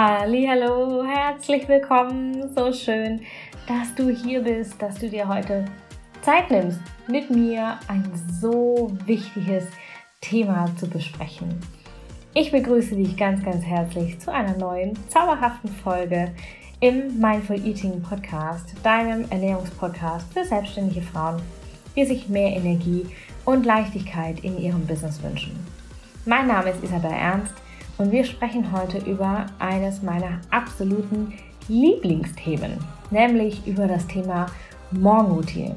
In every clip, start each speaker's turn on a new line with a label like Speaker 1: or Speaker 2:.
Speaker 1: Hallo, herzlich willkommen. So schön, dass du hier bist, dass du dir heute Zeit nimmst, mit mir ein so wichtiges Thema zu besprechen. Ich begrüße dich ganz, ganz herzlich zu einer neuen, zauberhaften Folge im Mindful Eating Podcast, deinem Ernährungspodcast für selbstständige Frauen, die sich mehr Energie und Leichtigkeit in ihrem Business wünschen. Mein Name ist Isabel Ernst und wir sprechen heute über eines meiner absoluten Lieblingsthemen, nämlich über das Thema Morgenroutine.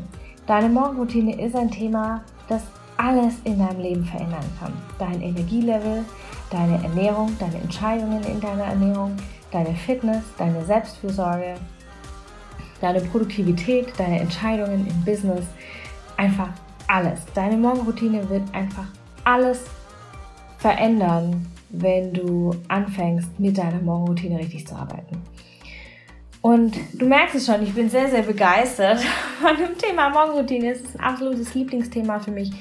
Speaker 1: Deine Morgenroutine ist ein Thema, das alles in deinem Leben verändern kann. Dein Energielevel, deine Ernährung, deine Entscheidungen in deiner Ernährung, deine Fitness, deine Selbstfürsorge, deine Produktivität, deine Entscheidungen im Business, einfach alles. Deine Morgenroutine wird einfach alles verändern, wenn du anfängst, mit deiner Morgenroutine richtig zu arbeiten. Und du merkst es schon, ich bin sehr, sehr begeistert von dem Thema Morgenroutine. Es ist ein absolutes Lieblingsthema für mich,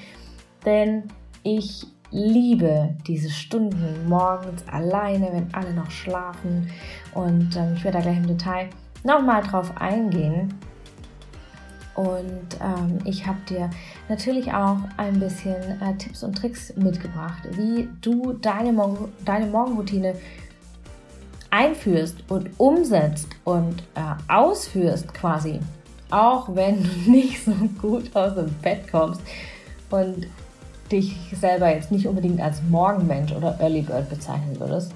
Speaker 1: denn ich liebe diese Stunden morgens alleine, wenn alle noch schlafen. Und ähm, ich werde da gleich im Detail nochmal drauf eingehen. Und ähm, ich habe dir natürlich auch ein bisschen äh, Tipps und Tricks mitgebracht, wie du deine, Morgen deine Morgenroutine einführst und umsetzt und äh, ausführst quasi, auch wenn du nicht so gut aus dem Bett kommst und dich selber jetzt nicht unbedingt als Morgenmensch oder Early Bird bezeichnen würdest,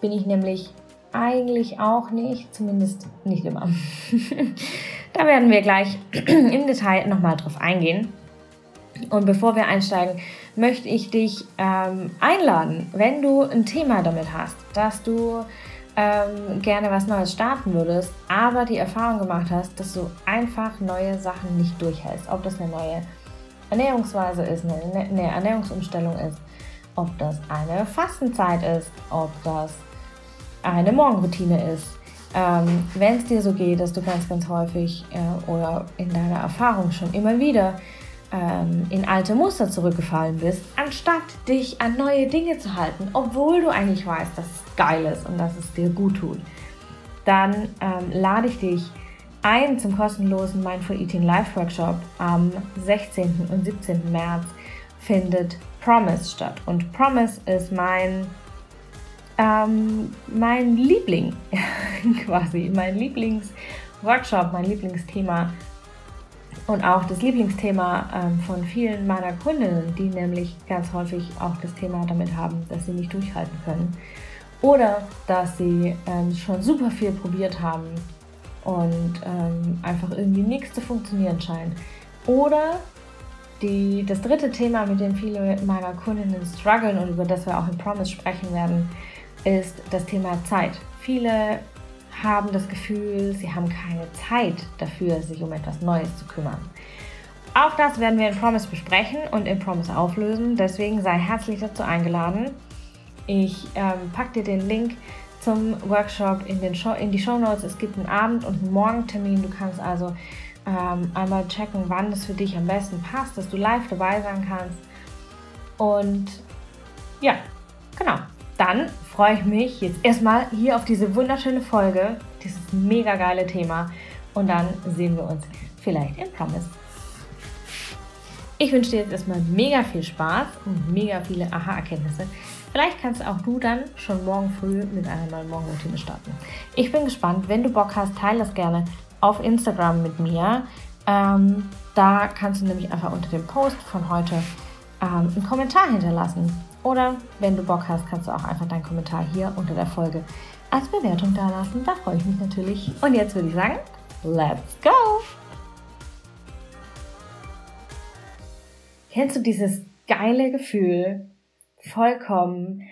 Speaker 1: bin ich nämlich eigentlich auch nicht, zumindest nicht immer. da werden wir gleich im Detail nochmal drauf eingehen. Und bevor wir einsteigen, möchte ich dich ähm, einladen, wenn du ein Thema damit hast, dass du ähm, gerne was Neues starten würdest, aber die Erfahrung gemacht hast, dass du einfach neue Sachen nicht durchhältst. Ob das eine neue Ernährungsweise ist, eine, eine Ernährungsumstellung ist, ob das eine Fastenzeit ist, ob das eine Morgenroutine ist. Ähm, Wenn es dir so geht, dass du ganz, ganz häufig äh, oder in deiner Erfahrung schon immer wieder ähm, in alte Muster zurückgefallen bist, anstatt dich an neue Dinge zu halten, obwohl du eigentlich weißt, dass es geil ist und dass es dir gut tut, dann ähm, lade ich dich ein zum kostenlosen Mindful Eating Live Workshop am 16. und 17. März findet Promise statt. Und Promise ist mein, ähm, mein Liebling, quasi, mein Lieblingsworkshop, mein Lieblingsthema und auch das Lieblingsthema ähm, von vielen meiner Kundinnen, die nämlich ganz häufig auch das Thema damit haben, dass sie nicht durchhalten können oder dass sie ähm, schon super viel probiert haben und ähm, einfach irgendwie nichts zu funktionieren scheint. Oder die, das dritte Thema, mit dem viele meiner Kundinnen strugglen und über das wir auch in Promise sprechen werden, ist das Thema Zeit. Viele haben das Gefühl, sie haben keine Zeit dafür, sich um etwas Neues zu kümmern. Auch das werden wir in Promise besprechen und in Promise auflösen. Deswegen sei herzlich dazu eingeladen. Ich ähm, packe dir den Link zum Workshop in, den Show, in die Show Notes. Es gibt einen Abend- und einen Morgentermin. Du kannst also ähm, einmal checken, wann es für dich am besten passt, dass du live dabei sein kannst. Und ja, genau. Dann freue ich mich jetzt erstmal hier auf diese wunderschöne Folge, dieses mega geile Thema. Und dann sehen wir uns vielleicht in Promise. Ich wünsche dir jetzt erstmal mega viel Spaß und mega viele Aha-Erkenntnisse. Vielleicht kannst auch du dann schon morgen früh mit einer neuen Morgenroutine starten. Ich bin gespannt. Wenn du Bock hast, teile das gerne auf Instagram mit mir. Ähm, da kannst du nämlich einfach unter dem Post von heute ähm, einen Kommentar hinterlassen. Oder wenn du Bock hast, kannst du auch einfach deinen Kommentar hier unter der Folge als Bewertung da lassen. Da freue ich mich natürlich. Und jetzt würde ich sagen, let's go! Kennst du dieses geile Gefühl, vollkommen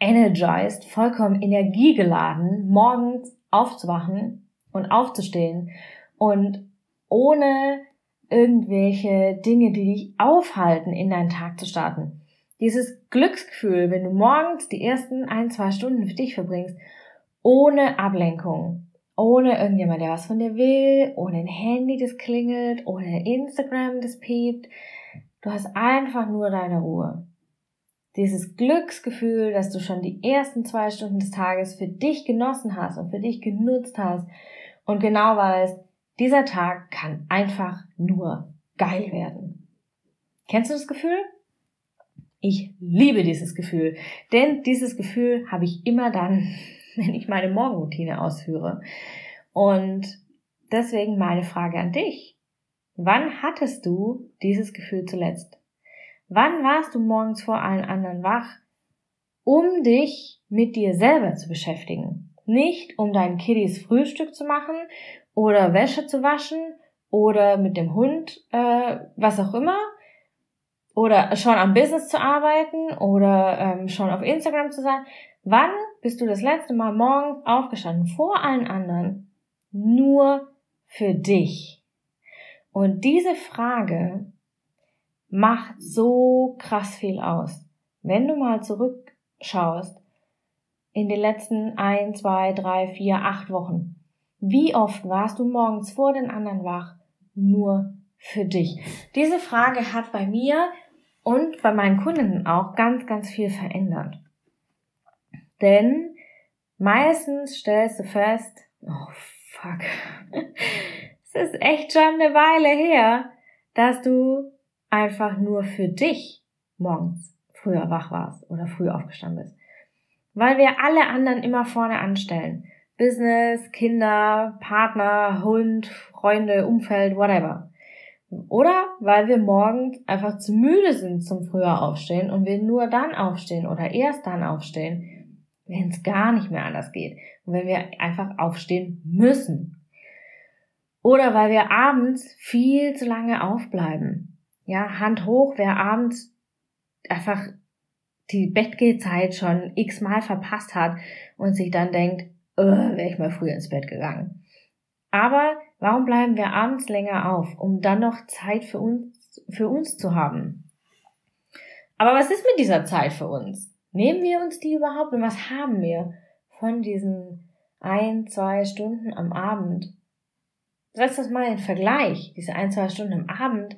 Speaker 1: energized, vollkommen energiegeladen, morgens aufzuwachen und aufzustehen und ohne irgendwelche Dinge, die dich aufhalten, in deinen Tag zu starten. Dieses Glücksgefühl, wenn du morgens die ersten ein, zwei Stunden für dich verbringst, ohne Ablenkung, ohne irgendjemand, der was von dir will, ohne ein Handy, das klingelt, ohne Instagram, das piept. Du hast einfach nur deine Ruhe dieses Glücksgefühl, dass du schon die ersten zwei Stunden des Tages für dich genossen hast und für dich genutzt hast und genau weißt, dieser Tag kann einfach nur geil werden. Kennst du das Gefühl? Ich liebe dieses Gefühl, denn dieses Gefühl habe ich immer dann, wenn ich meine Morgenroutine ausführe. Und deswegen meine Frage an dich. Wann hattest du dieses Gefühl zuletzt? Wann warst du morgens vor allen anderen wach, um dich mit dir selber zu beschäftigen? Nicht um deinen Kiddies Frühstück zu machen oder Wäsche zu waschen oder mit dem Hund, äh, was auch immer, oder schon am Business zu arbeiten oder ähm, schon auf Instagram zu sein. Wann bist du das letzte Mal morgens aufgestanden vor allen anderen nur für dich? Und diese Frage macht so krass viel aus. Wenn du mal zurückschaust in den letzten ein, zwei, drei, vier, acht Wochen, wie oft warst du morgens vor den anderen wach nur für dich? Diese Frage hat bei mir und bei meinen Kunden auch ganz, ganz viel verändert. Denn meistens stellst du fest, oh fuck, es ist echt schon eine Weile her, dass du einfach nur für dich morgens früher wach warst oder früh aufgestanden bist. Weil wir alle anderen immer vorne anstellen. Business, Kinder, Partner, Hund, Freunde, Umfeld, whatever. Oder weil wir morgens einfach zu müde sind zum früher aufstehen und wir nur dann aufstehen oder erst dann aufstehen, wenn es gar nicht mehr anders geht. Und wenn wir einfach aufstehen müssen. Oder weil wir abends viel zu lange aufbleiben ja, Hand hoch, wer abends einfach die Bettgehzeit schon x-mal verpasst hat und sich dann denkt, äh, wäre ich mal früher ins Bett gegangen. Aber warum bleiben wir abends länger auf, um dann noch Zeit für uns, für uns zu haben? Aber was ist mit dieser Zeit für uns? Nehmen wir uns die überhaupt und was haben wir von diesen ein, zwei Stunden am Abend? Setz das mal in Vergleich, diese ein, zwei Stunden am Abend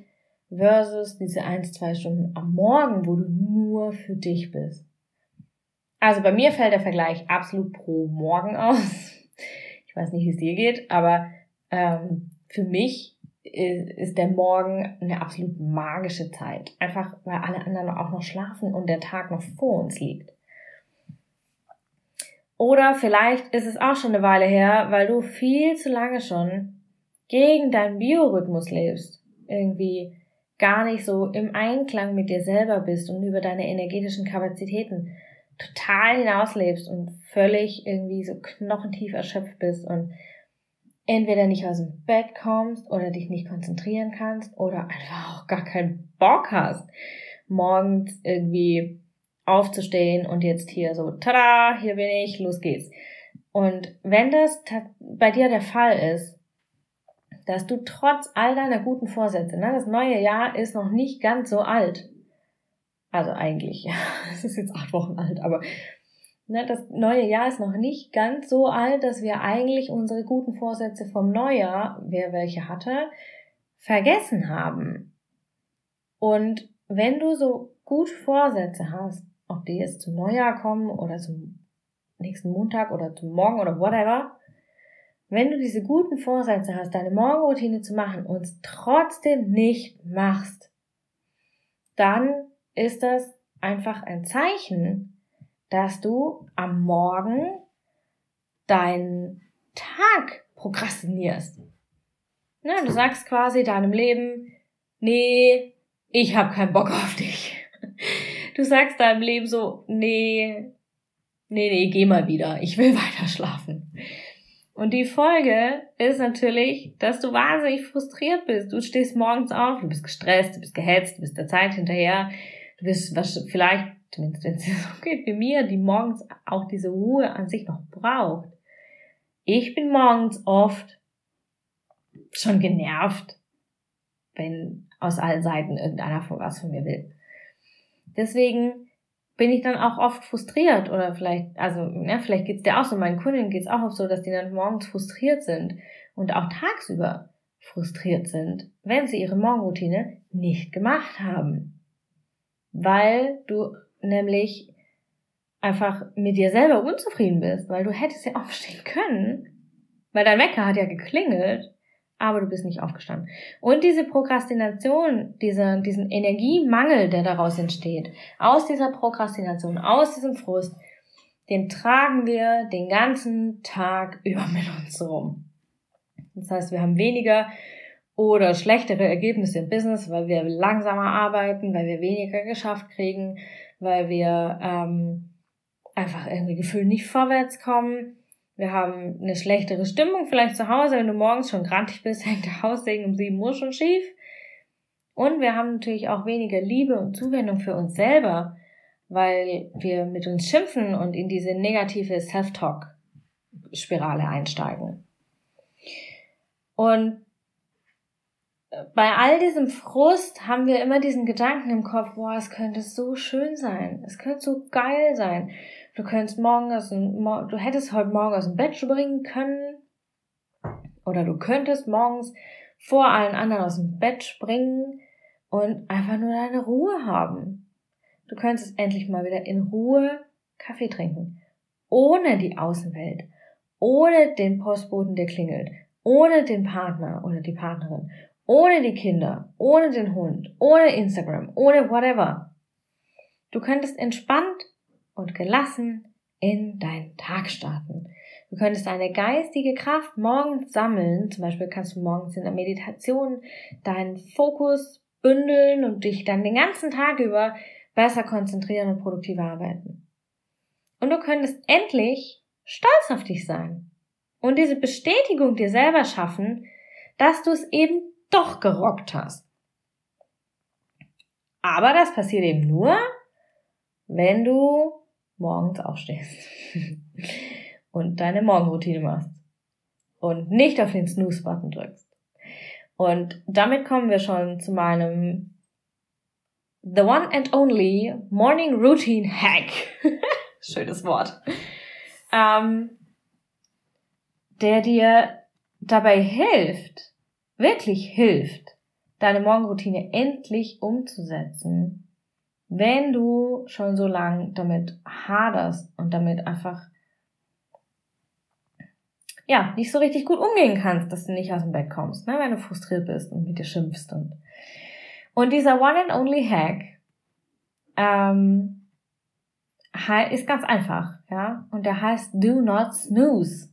Speaker 1: versus diese ein, zwei Stunden am Morgen, wo du nur für dich bist. Also bei mir fällt der Vergleich absolut pro Morgen aus. Ich weiß nicht, wie es dir geht, aber ähm, für mich ist der Morgen eine absolut magische Zeit. Einfach weil alle anderen auch noch schlafen und der Tag noch vor uns liegt. Oder vielleicht ist es auch schon eine Weile her, weil du viel zu lange schon gegen deinen Biorhythmus lebst. Irgendwie gar nicht so im Einklang mit dir selber bist und über deine energetischen Kapazitäten total hinauslebst und völlig irgendwie so knochentief erschöpft bist und entweder nicht aus dem Bett kommst oder dich nicht konzentrieren kannst oder einfach auch gar keinen Bock hast, morgens irgendwie aufzustehen und jetzt hier so, tada, hier bin ich, los geht's. Und wenn das bei dir der Fall ist, dass du trotz all deiner guten Vorsätze, ne, das neue Jahr ist noch nicht ganz so alt. Also eigentlich, ja, es ist jetzt acht Wochen alt, aber ne, das neue Jahr ist noch nicht ganz so alt, dass wir eigentlich unsere guten Vorsätze vom Neujahr, wer welche hatte, vergessen haben. Und wenn du so gute Vorsätze hast, ob die jetzt zum Neujahr kommen oder zum nächsten Montag oder zum Morgen oder whatever, wenn du diese guten Vorsätze hast, deine Morgenroutine zu machen und es trotzdem nicht machst, dann ist das einfach ein Zeichen, dass du am Morgen deinen Tag prokrastinierst. Na, du sagst quasi deinem Leben, nee, ich habe keinen Bock auf dich. Du sagst deinem Leben so, nee, nee, nee, geh mal wieder, ich will weiter schlafen. Und die Folge ist natürlich, dass du wahnsinnig frustriert bist. Du stehst morgens auf, du bist gestresst, du bist gehetzt, du bist der Zeit hinterher. Du bist vielleicht, zumindest wenn es so geht wie mir, die morgens auch diese Ruhe an sich noch braucht. Ich bin morgens oft schon genervt, wenn aus allen Seiten irgendeiner von was von mir will. Deswegen bin ich dann auch oft frustriert oder vielleicht, also ja, vielleicht geht's dir auch so, meinen Kunden geht's auch oft so, dass die dann morgens frustriert sind und auch tagsüber frustriert sind, wenn sie ihre Morgenroutine nicht gemacht haben. Weil du nämlich einfach mit dir selber unzufrieden bist, weil du hättest ja aufstehen können, weil dein Wecker hat ja geklingelt, aber du bist nicht aufgestanden. Und diese Prokrastination, diese, diesen Energiemangel, der daraus entsteht, aus dieser Prokrastination, aus diesem Frust, den tragen wir den ganzen Tag über mit uns rum. Das heißt, wir haben weniger oder schlechtere Ergebnisse im Business, weil wir langsamer arbeiten, weil wir weniger geschafft kriegen, weil wir ähm, einfach irgendwie gefühlt nicht vorwärts kommen. Wir haben eine schlechtere Stimmung vielleicht zu Hause, wenn du morgens schon grantig bist, hängt der Haussegen um 7 Uhr schon schief. Und wir haben natürlich auch weniger Liebe und Zuwendung für uns selber, weil wir mit uns schimpfen und in diese negative Self-Talk-Spirale einsteigen. Und bei all diesem Frust haben wir immer diesen Gedanken im Kopf, boah, es könnte so schön sein, es könnte so geil sein. Du könntest morgen aus dem, du hättest heute Morgen aus dem Bett springen können. Oder du könntest morgens vor allen anderen aus dem Bett springen und einfach nur deine Ruhe haben. Du könntest endlich mal wieder in Ruhe Kaffee trinken. Ohne die Außenwelt. Ohne den Postboten, der klingelt. Ohne den Partner oder die Partnerin. Ohne die Kinder. Ohne den Hund. Ohne Instagram. Ohne whatever. Du könntest entspannt und gelassen in deinen Tag starten. Du könntest deine geistige Kraft morgens sammeln. Zum Beispiel kannst du morgens in der Meditation deinen Fokus bündeln und dich dann den ganzen Tag über besser konzentrieren und produktiver arbeiten. Und du könntest endlich stolz auf dich sein und diese Bestätigung dir selber schaffen, dass du es eben doch gerockt hast. Aber das passiert eben nur, wenn du morgens aufstehst und deine Morgenroutine machst und nicht auf den Snooze-Button drückst. Und damit kommen wir schon zu meinem The One and Only Morning Routine Hack. Schönes Wort. Ähm, der dir dabei hilft, wirklich hilft, deine Morgenroutine endlich umzusetzen wenn du schon so lang damit haderst und damit einfach ja, nicht so richtig gut umgehen kannst, dass du nicht aus dem Bett kommst, ne, wenn du frustriert bist und mit dir schimpfst und und dieser One and Only Hack ähm, ist ganz einfach, ja, und der heißt Do Not Snooze,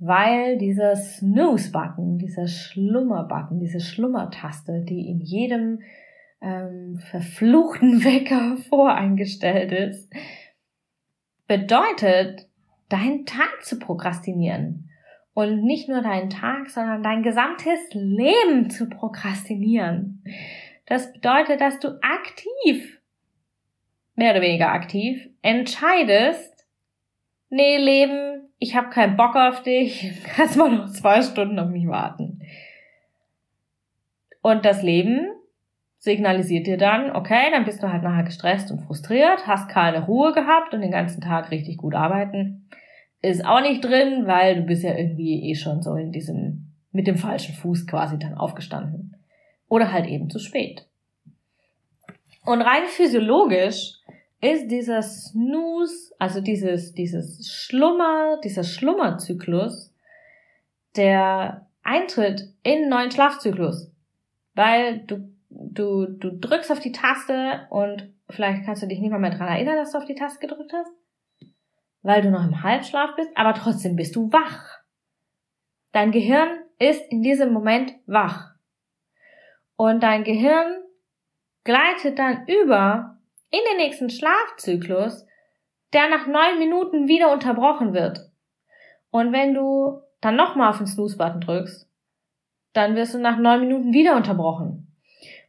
Speaker 1: weil dieser Snooze-Button, dieser Schlummer-Button, diese Schlummertaste, die in jedem ähm, verfluchten Wecker voreingestellt ist, bedeutet, deinen Tag zu prokrastinieren. Und nicht nur deinen Tag, sondern dein gesamtes Leben zu prokrastinieren. Das bedeutet, dass du aktiv, mehr oder weniger aktiv, entscheidest, nee, Leben, ich habe keinen Bock auf dich, kannst mal noch zwei Stunden auf mich warten. Und das Leben signalisiert dir dann, okay, dann bist du halt nachher gestresst und frustriert, hast keine Ruhe gehabt und den ganzen Tag richtig gut arbeiten. Ist auch nicht drin, weil du bist ja irgendwie eh schon so in diesem, mit dem falschen Fuß quasi dann aufgestanden. Oder halt eben zu spät. Und rein physiologisch ist dieser Snooze, also dieses, dieses Schlummer, dieser Schlummerzyklus, der Eintritt in neuen Schlafzyklus. Weil du du, du drückst auf die Taste und vielleicht kannst du dich nicht mal mehr dran erinnern, dass du auf die Taste gedrückt hast, weil du noch im Halbschlaf bist, aber trotzdem bist du wach. Dein Gehirn ist in diesem Moment wach. Und dein Gehirn gleitet dann über in den nächsten Schlafzyklus, der nach neun Minuten wieder unterbrochen wird. Und wenn du dann nochmal auf den Snooze-Button drückst, dann wirst du nach neun Minuten wieder unterbrochen.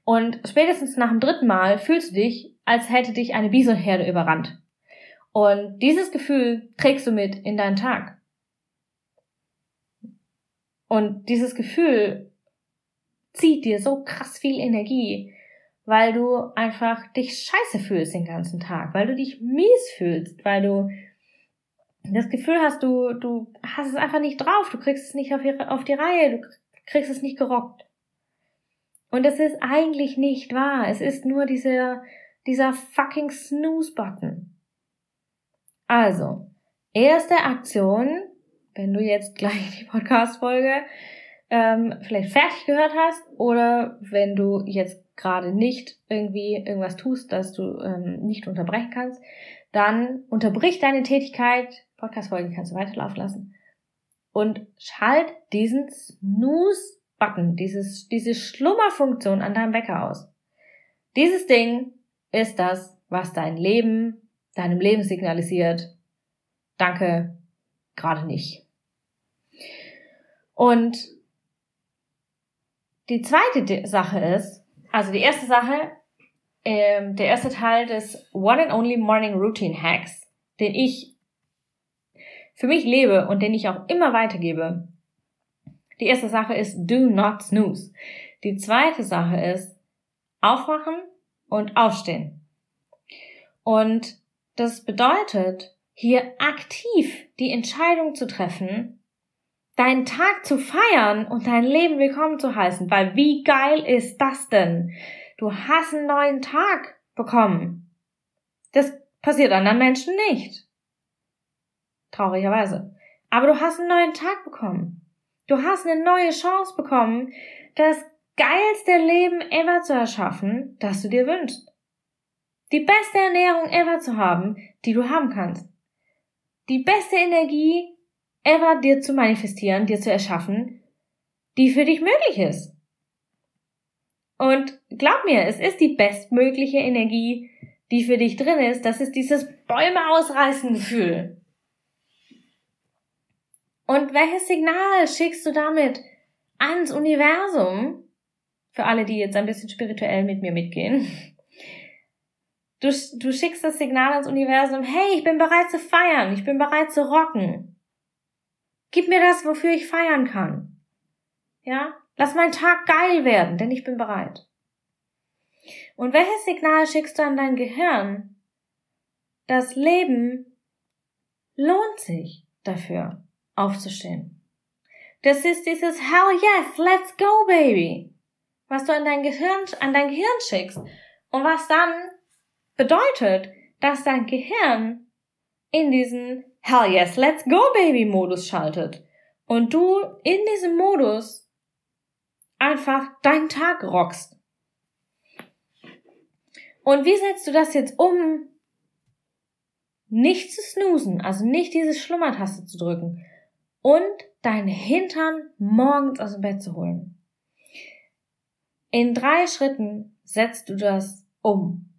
Speaker 1: Und spätestens nach dem dritten Mal fühlst du dich, als hätte dich eine Bisonherde überrannt. Und dieses Gefühl trägst du mit in deinen Tag. Und dieses Gefühl zieht dir so krass viel Energie, weil du einfach dich scheiße fühlst den ganzen Tag, weil du dich mies fühlst, weil du das Gefühl hast, du, du hast es einfach nicht drauf, du kriegst es nicht auf die, auf die Reihe, du kriegst es nicht gerockt. Und es ist eigentlich nicht wahr. Es ist nur dieser, dieser fucking Snooze-Button. Also, erste Aktion, wenn du jetzt gleich die Podcast-Folge ähm, vielleicht fertig gehört hast oder wenn du jetzt gerade nicht irgendwie irgendwas tust, dass du ähm, nicht unterbrechen kannst, dann unterbrich deine Tätigkeit, Podcast-Folgen kannst du weiterlaufen lassen und schalt diesen Snooze-Button, dieses, diese Schlummerfunktion an deinem Wecker aus. Dieses Ding ist das, was dein Leben, deinem Leben signalisiert. Danke, gerade nicht. Und die zweite Sache ist, also die erste Sache, ähm, der erste Teil des One and Only Morning Routine Hacks, den ich für mich lebe und den ich auch immer weitergebe. Die erste Sache ist Do not snooze. Die zweite Sache ist Aufwachen und Aufstehen. Und das bedeutet, hier aktiv die Entscheidung zu treffen, deinen Tag zu feiern und dein Leben willkommen zu heißen. Weil wie geil ist das denn? Du hast einen neuen Tag bekommen. Das passiert anderen Menschen nicht. Traurigerweise. Aber du hast einen neuen Tag bekommen. Du hast eine neue Chance bekommen, das geilste Leben ever zu erschaffen, das du dir wünschst. Die beste Ernährung ever zu haben, die du haben kannst. Die beste Energie ever dir zu manifestieren, dir zu erschaffen, die für dich möglich ist. Und glaub mir, es ist die bestmögliche Energie, die für dich drin ist. Das ist dieses Bäume ausreißen Gefühl. Und welches Signal schickst du damit ans Universum? Für alle, die jetzt ein bisschen spirituell mit mir mitgehen. Du, du schickst das Signal ans Universum, hey, ich bin bereit zu feiern, ich bin bereit zu rocken. Gib mir das, wofür ich feiern kann. Ja? Lass mein Tag geil werden, denn ich bin bereit. Und welches Signal schickst du an dein Gehirn? Das Leben lohnt sich dafür, aufzustehen. Das ist dieses Hell yes, let's go, baby. Was du an dein Gehirn, an dein Gehirn schickst. Und was dann bedeutet, dass dein Gehirn in diesen Hell yes, let's go baby Modus schaltet und du in diesem Modus einfach deinen Tag rockst. Und wie setzt du das jetzt um? Nicht zu snoosen, also nicht diese Schlummertaste zu drücken und deinen Hintern morgens aus dem Bett zu holen. In drei Schritten setzt du das um.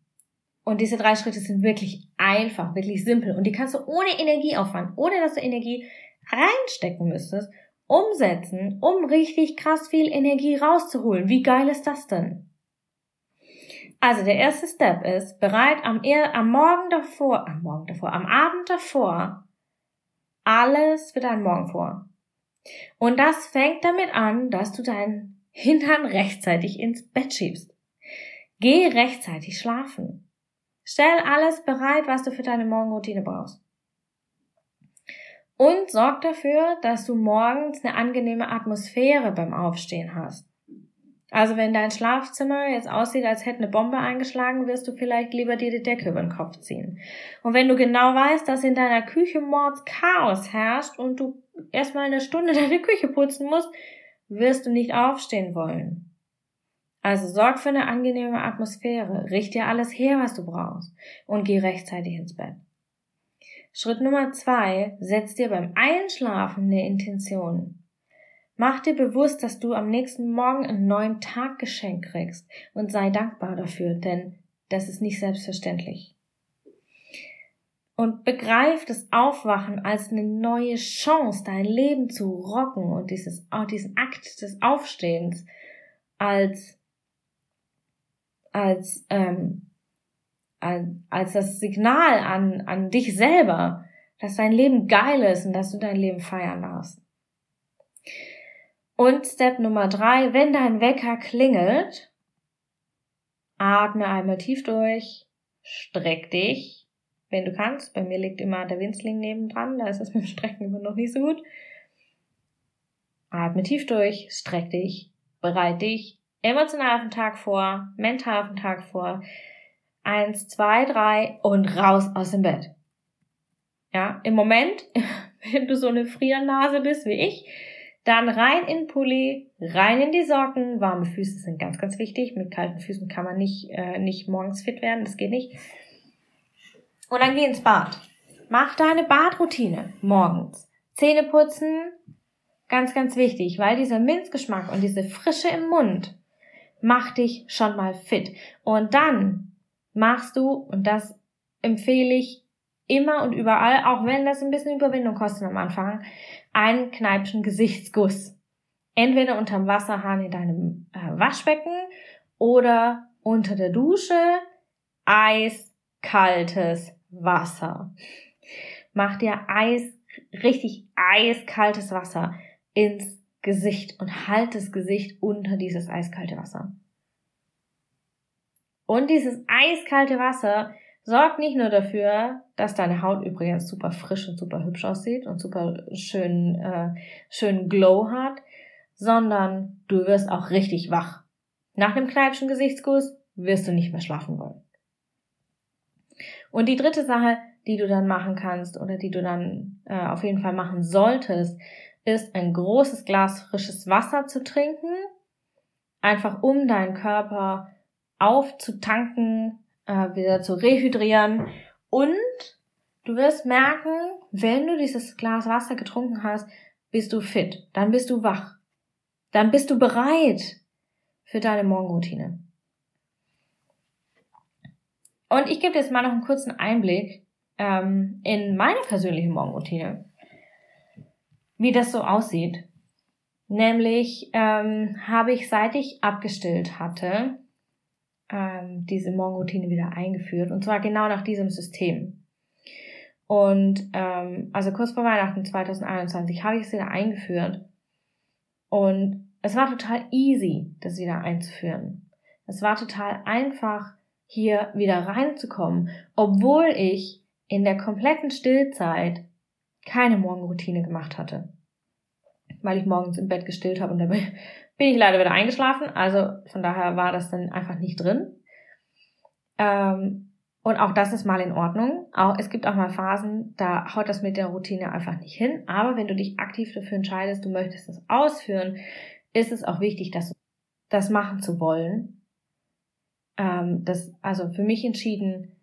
Speaker 1: Und diese drei Schritte sind wirklich einfach, wirklich simpel. Und die kannst du ohne Energieaufwand, ohne dass du Energie reinstecken müsstest, umsetzen, um richtig krass viel Energie rauszuholen. Wie geil ist das denn? Also der erste Step ist, bereit am, am Morgen davor, am Morgen davor, am Abend davor, alles für deinen Morgen vor. Und das fängt damit an, dass du deinen Hintern rechtzeitig ins Bett schiebst. Geh rechtzeitig schlafen. Stell alles bereit, was du für deine Morgenroutine brauchst. Und sorg dafür, dass du morgens eine angenehme Atmosphäre beim Aufstehen hast. Also wenn dein Schlafzimmer jetzt aussieht, als hätte eine Bombe eingeschlagen, wirst du vielleicht lieber dir die Decke über den Kopf ziehen. Und wenn du genau weißt, dass in deiner Küche Mords Chaos herrscht und du erstmal eine Stunde deine Küche putzen musst, wirst du nicht aufstehen wollen. Also sorg für eine angenehme Atmosphäre, richte dir alles her, was du brauchst und geh rechtzeitig ins Bett. Schritt Nummer zwei, setz dir beim Einschlafen eine Intention. Mach dir bewusst, dass du am nächsten Morgen einen neuen Tag geschenkt kriegst und sei dankbar dafür, denn das ist nicht selbstverständlich. Und begreif das Aufwachen als eine neue Chance, dein Leben zu rocken und dieses, diesen Akt des Aufstehens als als, ähm, als das Signal an, an dich selber, dass dein Leben geil ist und dass du dein Leben feiern darfst. Und Step Nummer drei, wenn dein Wecker klingelt, atme einmal tief durch, streck dich, wenn du kannst. Bei mir liegt immer der Winzling nebendran, da ist es mit dem Strecken immer noch nicht so gut. Atme tief durch, streck dich, bereit dich emotional auf den Tag vor, mental auf den Tag vor. Eins, zwei, drei und raus aus dem Bett. Ja, im Moment, wenn du so eine Friernase bist wie ich, dann rein in Pulli, rein in die Socken. Warme Füße sind ganz, ganz wichtig. Mit kalten Füßen kann man nicht, äh, nicht morgens fit werden. Das geht nicht. Und dann geh ins Bad. Mach deine Badroutine morgens. Zähne putzen, ganz, ganz wichtig, weil dieser Minzgeschmack und diese Frische im Mund macht dich schon mal fit. Und dann machst du, und das empfehle ich immer und überall, auch wenn das ein bisschen Überwindung kostet am Anfang, einen Kneipschen Gesichtsguss. Entweder unterm Wasserhahn in deinem äh, Waschbecken oder unter der Dusche eiskaltes Wasser. Mach dir Eis, richtig eiskaltes Wasser ins Gesicht und halt das Gesicht unter dieses eiskalte Wasser. Und dieses eiskalte Wasser sorgt nicht nur dafür, dass deine Haut übrigens super frisch und super hübsch aussieht und super schön, äh, schön Glow hat, sondern du wirst auch richtig wach. Nach dem Kneipschen Gesichtsguss wirst du nicht mehr schlafen wollen. Und die dritte Sache, die du dann machen kannst oder die du dann äh, auf jeden Fall machen solltest, ist ein großes Glas frisches Wasser zu trinken, einfach um deinen Körper aufzutanken, äh, wieder zu rehydrieren. Und du wirst merken, wenn du dieses Glas Wasser getrunken hast, bist du fit, dann bist du wach, dann bist du bereit für deine Morgenroutine. Und ich gebe jetzt mal noch einen kurzen Einblick ähm, in meine persönliche Morgenroutine, wie das so aussieht. Nämlich ähm, habe ich, seit ich abgestillt hatte, ähm, diese Morgenroutine wieder eingeführt. Und zwar genau nach diesem System. Und ähm, also kurz vor Weihnachten 2021 habe ich es wieder eingeführt. Und es war total easy, das wieder einzuführen. Es war total einfach, hier wieder reinzukommen, obwohl ich in der kompletten Stillzeit keine Morgenroutine gemacht hatte. Weil ich morgens im Bett gestillt habe und dabei bin ich leider wieder eingeschlafen. Also von daher war das dann einfach nicht drin. Ähm, und auch das ist mal in Ordnung. Auch, es gibt auch mal Phasen, da haut das mit der Routine einfach nicht hin. Aber wenn du dich aktiv dafür entscheidest, du möchtest das ausführen, ist es auch wichtig, dass das machen zu wollen ähm, das also für mich entschieden,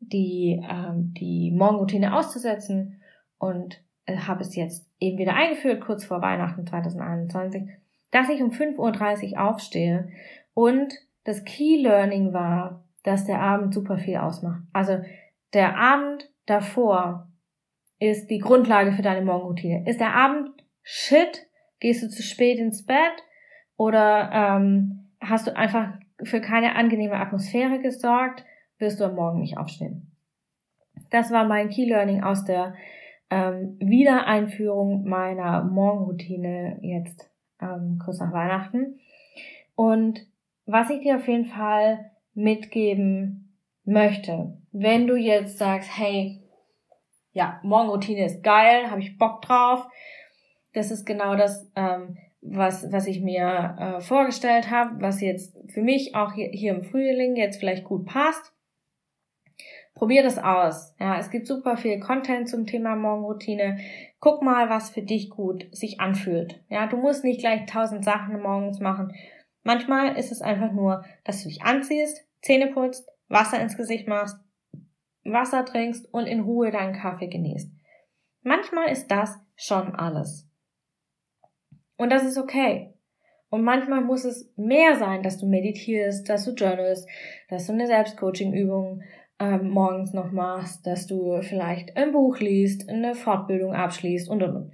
Speaker 1: die, ähm, die Morgenroutine auszusetzen und äh, habe es jetzt eben wieder eingeführt, kurz vor Weihnachten 2021, dass ich um 5.30 Uhr aufstehe und das Key Learning war, dass der Abend super viel ausmacht. Also der Abend davor ist die Grundlage für deine Morgenroutine. Ist der Abend shit? Gehst du zu spät ins Bett? Oder ähm, hast du einfach für keine angenehme Atmosphäre gesorgt, wirst du am Morgen nicht aufstehen. Das war mein Key Learning aus der ähm, Wiedereinführung meiner Morgenroutine jetzt ähm, kurz nach Weihnachten. Und was ich dir auf jeden Fall mitgeben möchte, wenn du jetzt sagst, hey, ja, Morgenroutine ist geil, habe ich Bock drauf, das ist genau das, ähm, was, was ich mir äh, vorgestellt habe, was jetzt für mich auch hier, hier im Frühling jetzt vielleicht gut passt. Probier das aus. Ja, es gibt super viel Content zum Thema Morgenroutine. Guck mal, was für dich gut sich anfühlt. Ja, du musst nicht gleich tausend Sachen morgens machen. Manchmal ist es einfach nur, dass du dich anziehst, Zähne putzt, Wasser ins Gesicht machst, Wasser trinkst und in Ruhe deinen Kaffee genießt. Manchmal ist das schon alles. Und das ist okay. Und manchmal muss es mehr sein, dass du meditierst, dass du journalst, dass du eine Selbstcoaching-Übung ähm, morgens noch machst, dass du vielleicht ein Buch liest, eine Fortbildung abschließt und und und.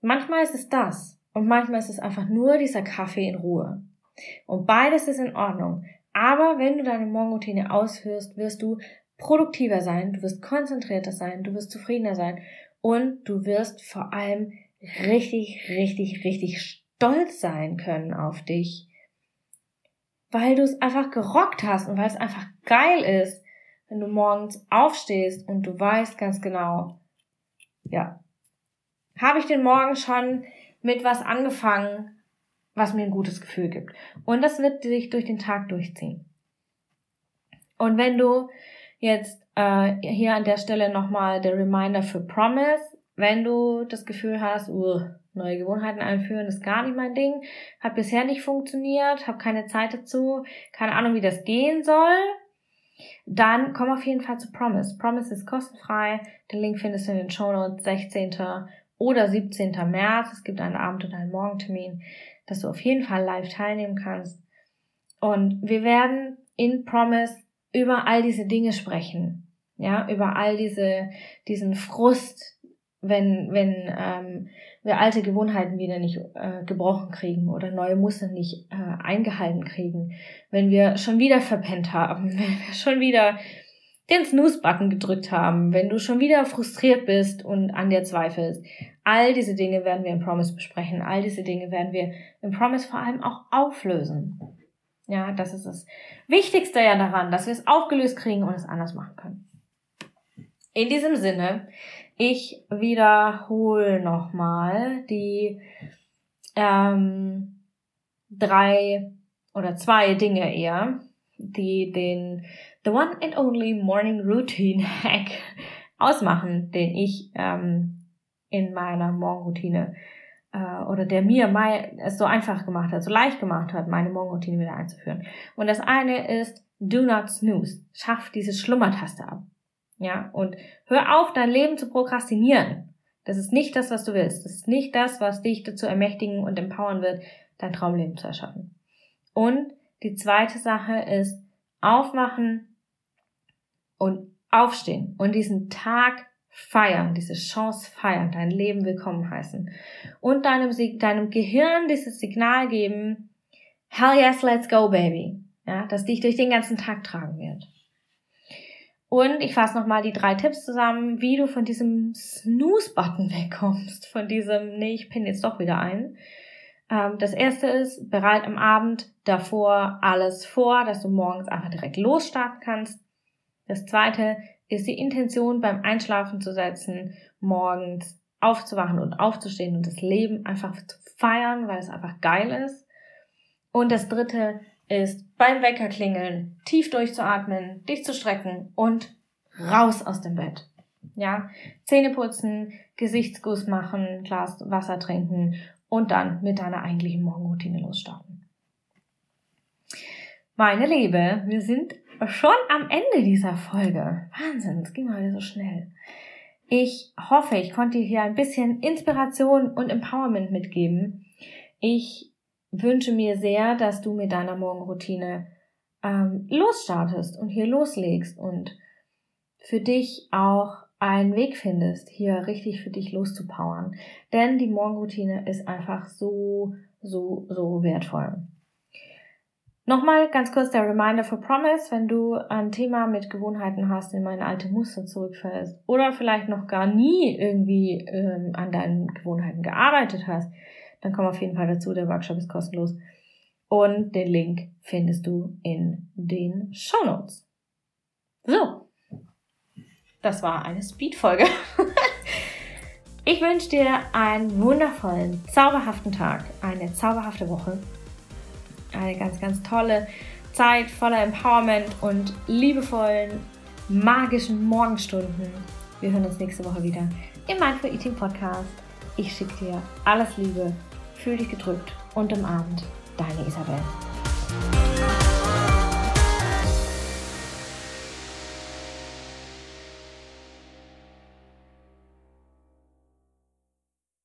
Speaker 1: Manchmal ist es das. Und manchmal ist es einfach nur dieser Kaffee in Ruhe. Und beides ist in Ordnung. Aber wenn du deine Morgenroutine ausführst, wirst du produktiver sein, du wirst konzentrierter sein, du wirst zufriedener sein und du wirst vor allem richtig, richtig, richtig stolz sein können auf dich, weil du es einfach gerockt hast und weil es einfach geil ist, wenn du morgens aufstehst und du weißt ganz genau, ja, habe ich den Morgen schon mit was angefangen, was mir ein gutes Gefühl gibt. Und das wird sich durch den Tag durchziehen. Und wenn du jetzt äh, hier an der Stelle nochmal der Reminder für Promise, wenn du das Gefühl hast, uh, neue Gewohnheiten einführen ist gar nicht mein Ding, hat bisher nicht funktioniert, habe keine Zeit dazu, keine Ahnung, wie das gehen soll, dann komm auf jeden Fall zu Promise. Promise ist kostenfrei. Den Link findest du in den Show Notes 16. oder 17. März. Es gibt einen Abend- und einen Morgentermin, dass du auf jeden Fall live teilnehmen kannst. Und wir werden in Promise über all diese Dinge sprechen. Ja, über all diese, diesen Frust, wenn, wenn ähm, wir alte Gewohnheiten wieder nicht äh, gebrochen kriegen oder neue Muster nicht äh, eingehalten kriegen, wenn wir schon wieder verpennt haben, wenn wir schon wieder den Snooze-Button gedrückt haben, wenn du schon wieder frustriert bist und an dir zweifelst. All diese Dinge werden wir im Promise besprechen. All diese Dinge werden wir im Promise vor allem auch auflösen. Ja, das ist das Wichtigste ja daran, dass wir es aufgelöst kriegen und es anders machen können. In diesem Sinne, ich wiederhole nochmal die ähm, drei oder zwei Dinge eher, die den The One and Only Morning Routine Hack ausmachen, den ich ähm, in meiner Morgenroutine äh, oder der mir mein, es so einfach gemacht hat, so leicht gemacht hat, meine Morgenroutine wieder einzuführen. Und das eine ist Do not snooze. Schaff diese Schlummertaste ab. Ja, und hör auf, dein Leben zu prokrastinieren. Das ist nicht das, was du willst. Das ist nicht das, was dich dazu ermächtigen und empowern wird, dein Traumleben zu erschaffen. Und die zweite Sache ist aufwachen und aufstehen und diesen Tag feiern, diese Chance feiern, dein Leben willkommen heißen und deinem, deinem Gehirn dieses Signal geben, hell yes, let's go, baby. Ja, das dich durch den ganzen Tag tragen wird. Und ich fasse nochmal die drei Tipps zusammen, wie du von diesem Snooze-Button wegkommst, von diesem, nee, ich pinne jetzt doch wieder ein. Ähm, das erste ist, bereit am Abend davor alles vor, dass du morgens einfach direkt losstarten kannst. Das zweite ist die Intention beim Einschlafen zu setzen, morgens aufzuwachen und aufzustehen und das Leben einfach zu feiern, weil es einfach geil ist. Und das dritte ist beim Wecker klingeln, tief durchzuatmen, dich zu strecken und raus aus dem Bett. Ja, Zähne putzen, Gesichtsguss machen, Glas Wasser trinken und dann mit deiner eigentlichen Morgenroutine losstarten. Meine Liebe, wir sind schon am Ende dieser Folge. Wahnsinn, es ging heute so schnell. Ich hoffe, ich konnte dir hier ein bisschen Inspiration und Empowerment mitgeben. Ich wünsche mir sehr, dass du mit deiner Morgenroutine ähm, losstartest und hier loslegst und für dich auch einen Weg findest, hier richtig für dich loszupowern. Denn die Morgenroutine ist einfach so, so, so wertvoll. Nochmal ganz kurz der Reminder for Promise, wenn du ein Thema mit Gewohnheiten hast, in meine alte Muster zurückfällst oder vielleicht noch gar nie irgendwie ähm, an deinen Gewohnheiten gearbeitet hast, dann komm auf jeden Fall dazu. Der Workshop ist kostenlos. Und den Link findest du in den Show Notes. So. Das war eine Speed-Folge. ich wünsche dir einen wundervollen, zauberhaften Tag, eine zauberhafte Woche, eine ganz, ganz tolle Zeit voller Empowerment und liebevollen, magischen Morgenstunden. Wir hören uns nächste Woche wieder im Mindful Eating Podcast. Ich schicke dir alles Liebe Fühl dich gedrückt und umarmt. Deine Isabel.